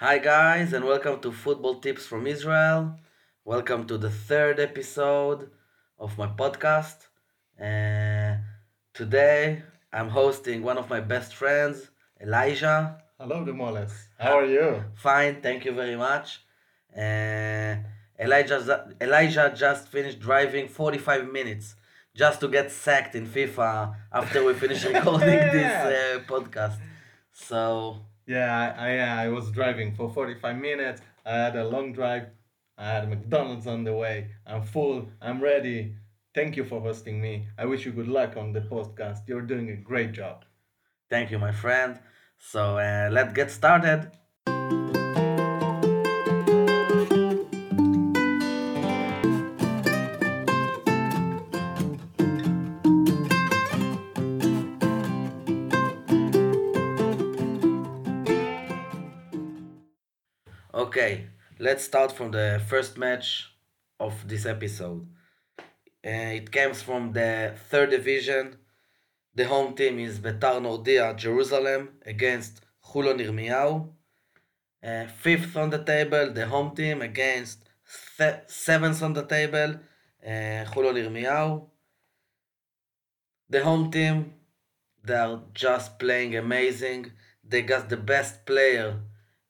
Hi, guys, and welcome to Football Tips from Israel. Welcome to the third episode of my podcast. Uh, today, I'm hosting one of my best friends, Elijah. Hello, Demoles. How are you? Fine, thank you very much. Uh, Elijah, Elijah just finished driving 45 minutes just to get sacked in FIFA after we finish recording this uh, podcast. So Yeah, I, I was driving for 45 minutes. I had a long drive. I had McDonald's on the way. I'm full. I'm ready. Thank you for hosting me. I wish you good luck on the podcast. You're doing a great job. thank you, my friend. So uh, let's get started. Okay, let's start from the first match of this episode. Uh, it comes from the third division. The home team is Betar Nordia Jerusalem against Holon Yermiyahu. Uh, fifth on the table, the home team against th- seventh on the table, uh, Holon. The home team, they are just playing amazing. They got the best player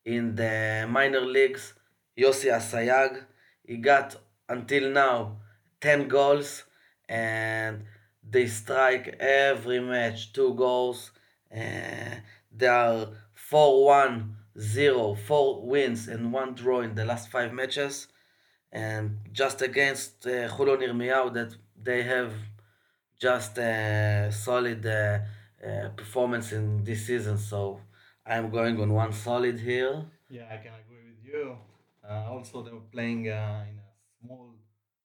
in the minor leagues, Yossi Asayag. He got until now 10 goals and they strike every match two goals. Uh, they are 4 1 0, 4 wins and 1 draw in the last 5 matches. And just against uh, Holon Yermiyahu, that they have just a solid uh, uh, performance in this season. So I'm going on one solid here. Yeah, I can agree with you. Uh, also, they were playing uh, in a small,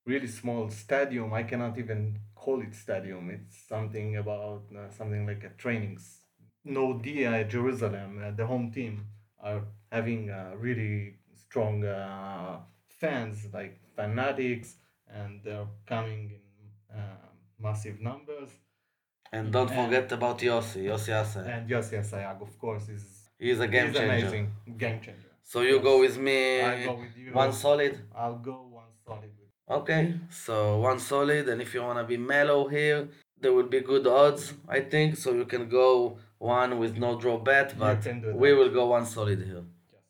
really small stadium. I cannot even call it stadium. It's something about uh, something like a trainings. Nordia Jerusalem, uh, the home team, are having uh, really strong uh, fans, like fanatics, and they're coming in massive numbers. And don't And- forget about Yossi, Yossi Asay. And Yossi Asayag, of course, is He's a game he's changer. amazing game changer. So you Yes. go with me I go with you. one solid? I'll go one solid with Okay, so one solid, and if you wanna be mellow here, there will be good odds, I think. So you can go one with no draw bet, but we will go one solid here. Yes.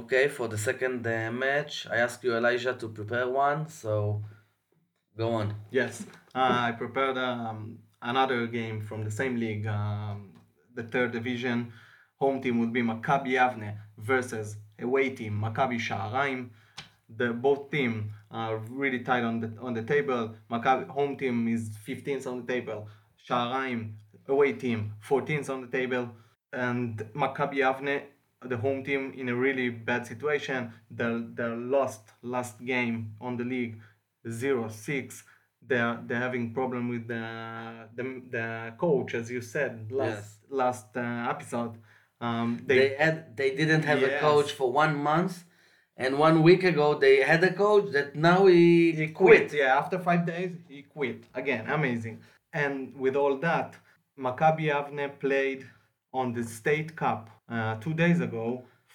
Okay, for the second uh, match, I ask you Elijah to prepare one. So go on. Yes, uh, I prepared um, another game from the same league, um, the third division. Home team would be Maccabi Yavne versus away team Maccabi Sha'araim. The both team are really tight on the on the table. Maccabi home team is 15th on the table. Sha'araim away team 14th on the table, and Maccabi Yavne the home team in a really bad situation. They they lost last game on the league 0-6 they're they're having problem with the the, the coach as you said last Yes. last uh, episode. Um They, they, had they didn't have a coach for one month, and one week ago they had a coach that now he, he quit. Yeah after five days he quit. Again amazing. And with all that Maccabi Yavne played on the state cup uh, two days ago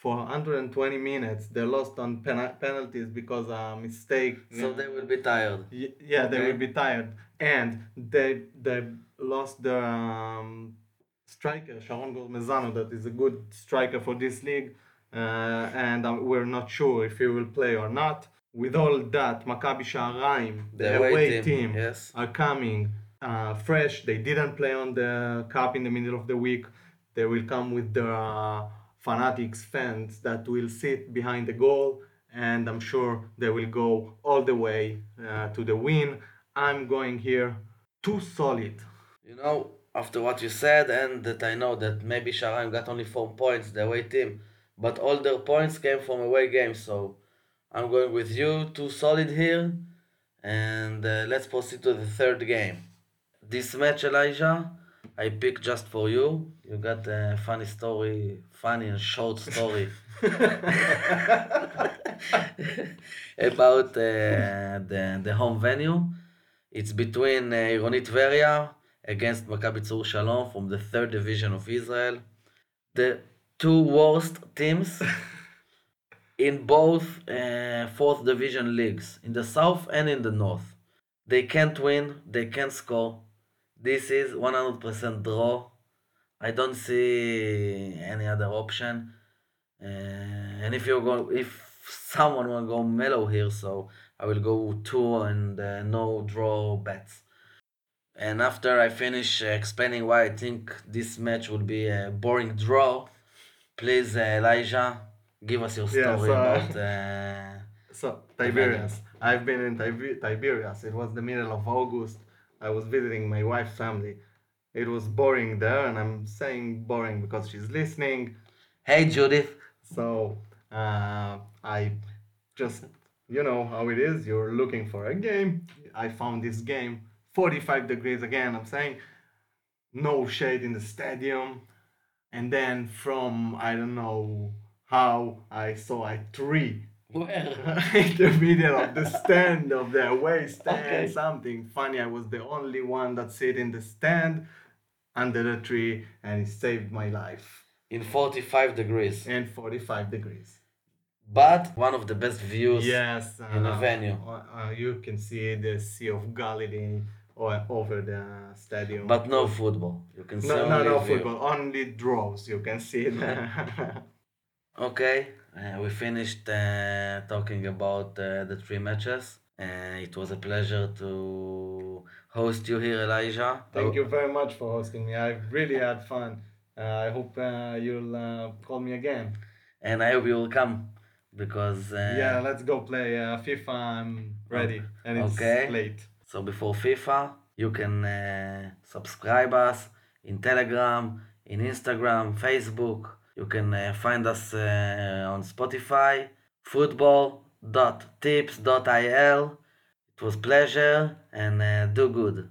for 120 minutes they lost on pen- penalties because a mistake So they will be tired. Y- yeah, they will be tired, and they they lost the um, striker Sharon Gormezano, that is a good striker for this league, uh, and uh, we're not sure if he will play or not. With all that, Maccabi Sha'araim, the, The away away, team, team, yes. are coming uh, fresh. They didn't play on the cup in the middle of the week. They will come with the uh, fanatics fans that will sit behind the goal, and I'm sure they will go all the way uh, to the win. I'm going here too solid. You know, after what you said, and that I know that maybe Sha'araim got only four points, the away team, but all their points came from away games. So I'm going with you, too solid here, and uh, let's proceed to the third game. This match, Elijah, I picked just for you. You got a funny story, funny and short story about uh, the, the home venue. It's between uh, Ironi Tveria against Maccabi Tzur Shalom from the third division of Israel. The two worst teams in both uh, fourth division leagues, in the south and in the north. They can't win, they can't score. This is 100% draw. I don't see any other option. Uh, and if you go, if someone will go mellow here, so I will go two and uh, no draw bets. And after I finish explaining why I think this match will be a boring draw, please, uh, Elijah, give us your story Yeah, so- about. Uh, So Tiberias. I've been in Tiber- Tiberias. It was the middle of August. I was visiting my wife's family. It was boring there, and I'm saying boring because she's listening. hey, Judith. So uh, I just, you know how it is. You're looking for a game. I found this game, 45 degrees again. I'm saying no shade in the stadium. And then from I don't know how I saw a tree Where? in the middle of the stand of the away stand. Okay. Something funny. I was the only one that sit in the stand under the tree, and it saved my life. In 45 degrees. And 45 degrees. But one of the best views. Yes, in a uh, venue. uh, uh, you can see the Sea of Galilee or over the stadium. But no football. You can see no, no, only no football. Only draws. You can see Okay, uh, we finished uh, talking about uh, the three matches. Uh, it was a pleasure to host you here, Elijah. Thank you very much for hosting me. I really had fun. Uh, I hope uh, you'll uh, call me again. And I hope you will come because uh, yeah, let's go play uh, FIFA. I'm ready, and it's Okay. late. so before FIFA, you can uh, subscribe us in Telegram, in Instagram, Facebook. You can uh, find us uh, on Spotify, football.tips.il. It was pleasure and uh, do good.